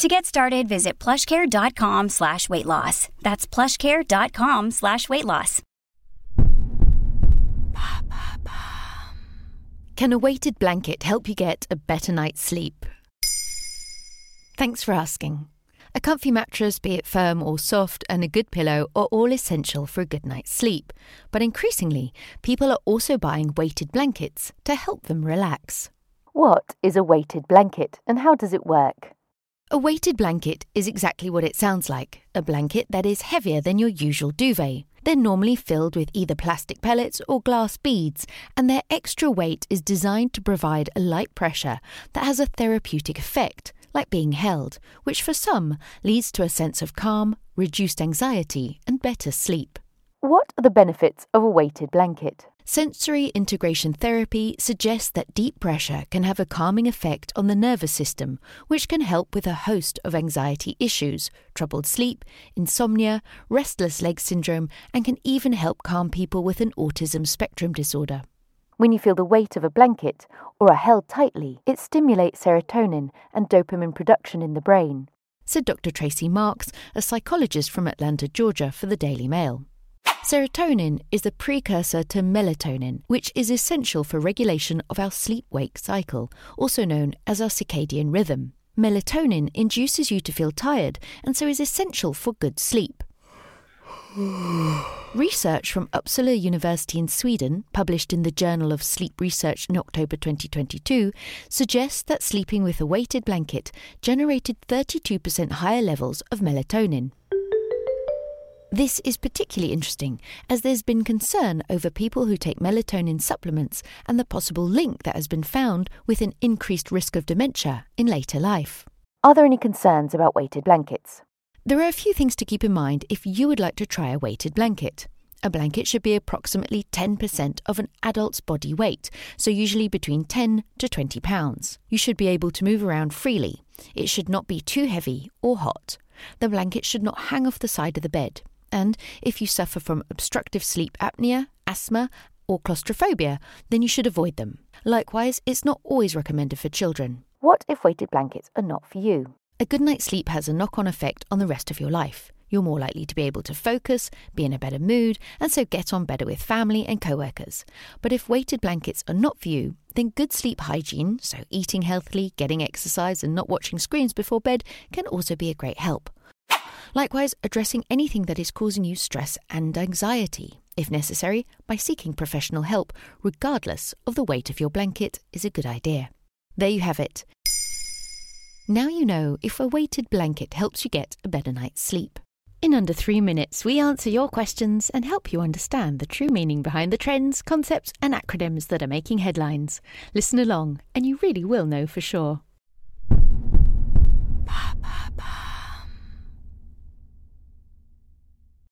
To get started, visit plushcare.com slash weight loss. That's plushcare.com slash weight loss. Can a weighted blanket help you get a better night's sleep? Thanks for asking. A comfy mattress, be it firm or soft, and a good pillow are all essential for a good night's sleep. But increasingly, people are also buying weighted blankets to help them relax. What is a weighted blanket and how does it work? A weighted blanket is exactly what it sounds like a blanket that is heavier than your usual duvet. They're normally filled with either plastic pellets or glass beads, and their extra weight is designed to provide a light pressure that has a therapeutic effect like being held, which for some leads to a sense of calm, reduced anxiety, and better sleep. What are the benefits of a weighted blanket? Sensory integration therapy suggests that deep pressure can have a calming effect on the nervous system, which can help with a host of anxiety issues, troubled sleep, insomnia, restless leg syndrome, and can even help calm people with an autism spectrum disorder. When you feel the weight of a blanket or are held tightly, it stimulates serotonin and dopamine production in the brain. Said Dr. Tracy Marks, a psychologist from Atlanta, Georgia, for the Daily Mail. Serotonin is the precursor to melatonin, which is essential for regulation of our sleep wake cycle, also known as our circadian rhythm. Melatonin induces you to feel tired and so is essential for good sleep. Research from Uppsala University in Sweden, published in the Journal of Sleep Research in October 2022, suggests that sleeping with a weighted blanket generated 32% higher levels of melatonin. This is particularly interesting as there's been concern over people who take melatonin supplements and the possible link that has been found with an increased risk of dementia in later life. Are there any concerns about weighted blankets? There are a few things to keep in mind if you would like to try a weighted blanket. A blanket should be approximately 10% of an adult's body weight, so usually between 10 to 20 pounds. You should be able to move around freely. It should not be too heavy or hot. The blanket should not hang off the side of the bed. And if you suffer from obstructive sleep apnea, asthma, or claustrophobia, then you should avoid them. Likewise, it's not always recommended for children. What if weighted blankets are not for you? A good night's sleep has a knock on effect on the rest of your life. You're more likely to be able to focus, be in a better mood, and so get on better with family and co workers. But if weighted blankets are not for you, then good sleep hygiene, so eating healthily, getting exercise, and not watching screens before bed, can also be a great help. Likewise, addressing anything that is causing you stress and anxiety, if necessary, by seeking professional help, regardless of the weight of your blanket, is a good idea. There you have it. Now you know if a weighted blanket helps you get a better night's sleep. In under three minutes, we answer your questions and help you understand the true meaning behind the trends, concepts, and acronyms that are making headlines. Listen along, and you really will know for sure.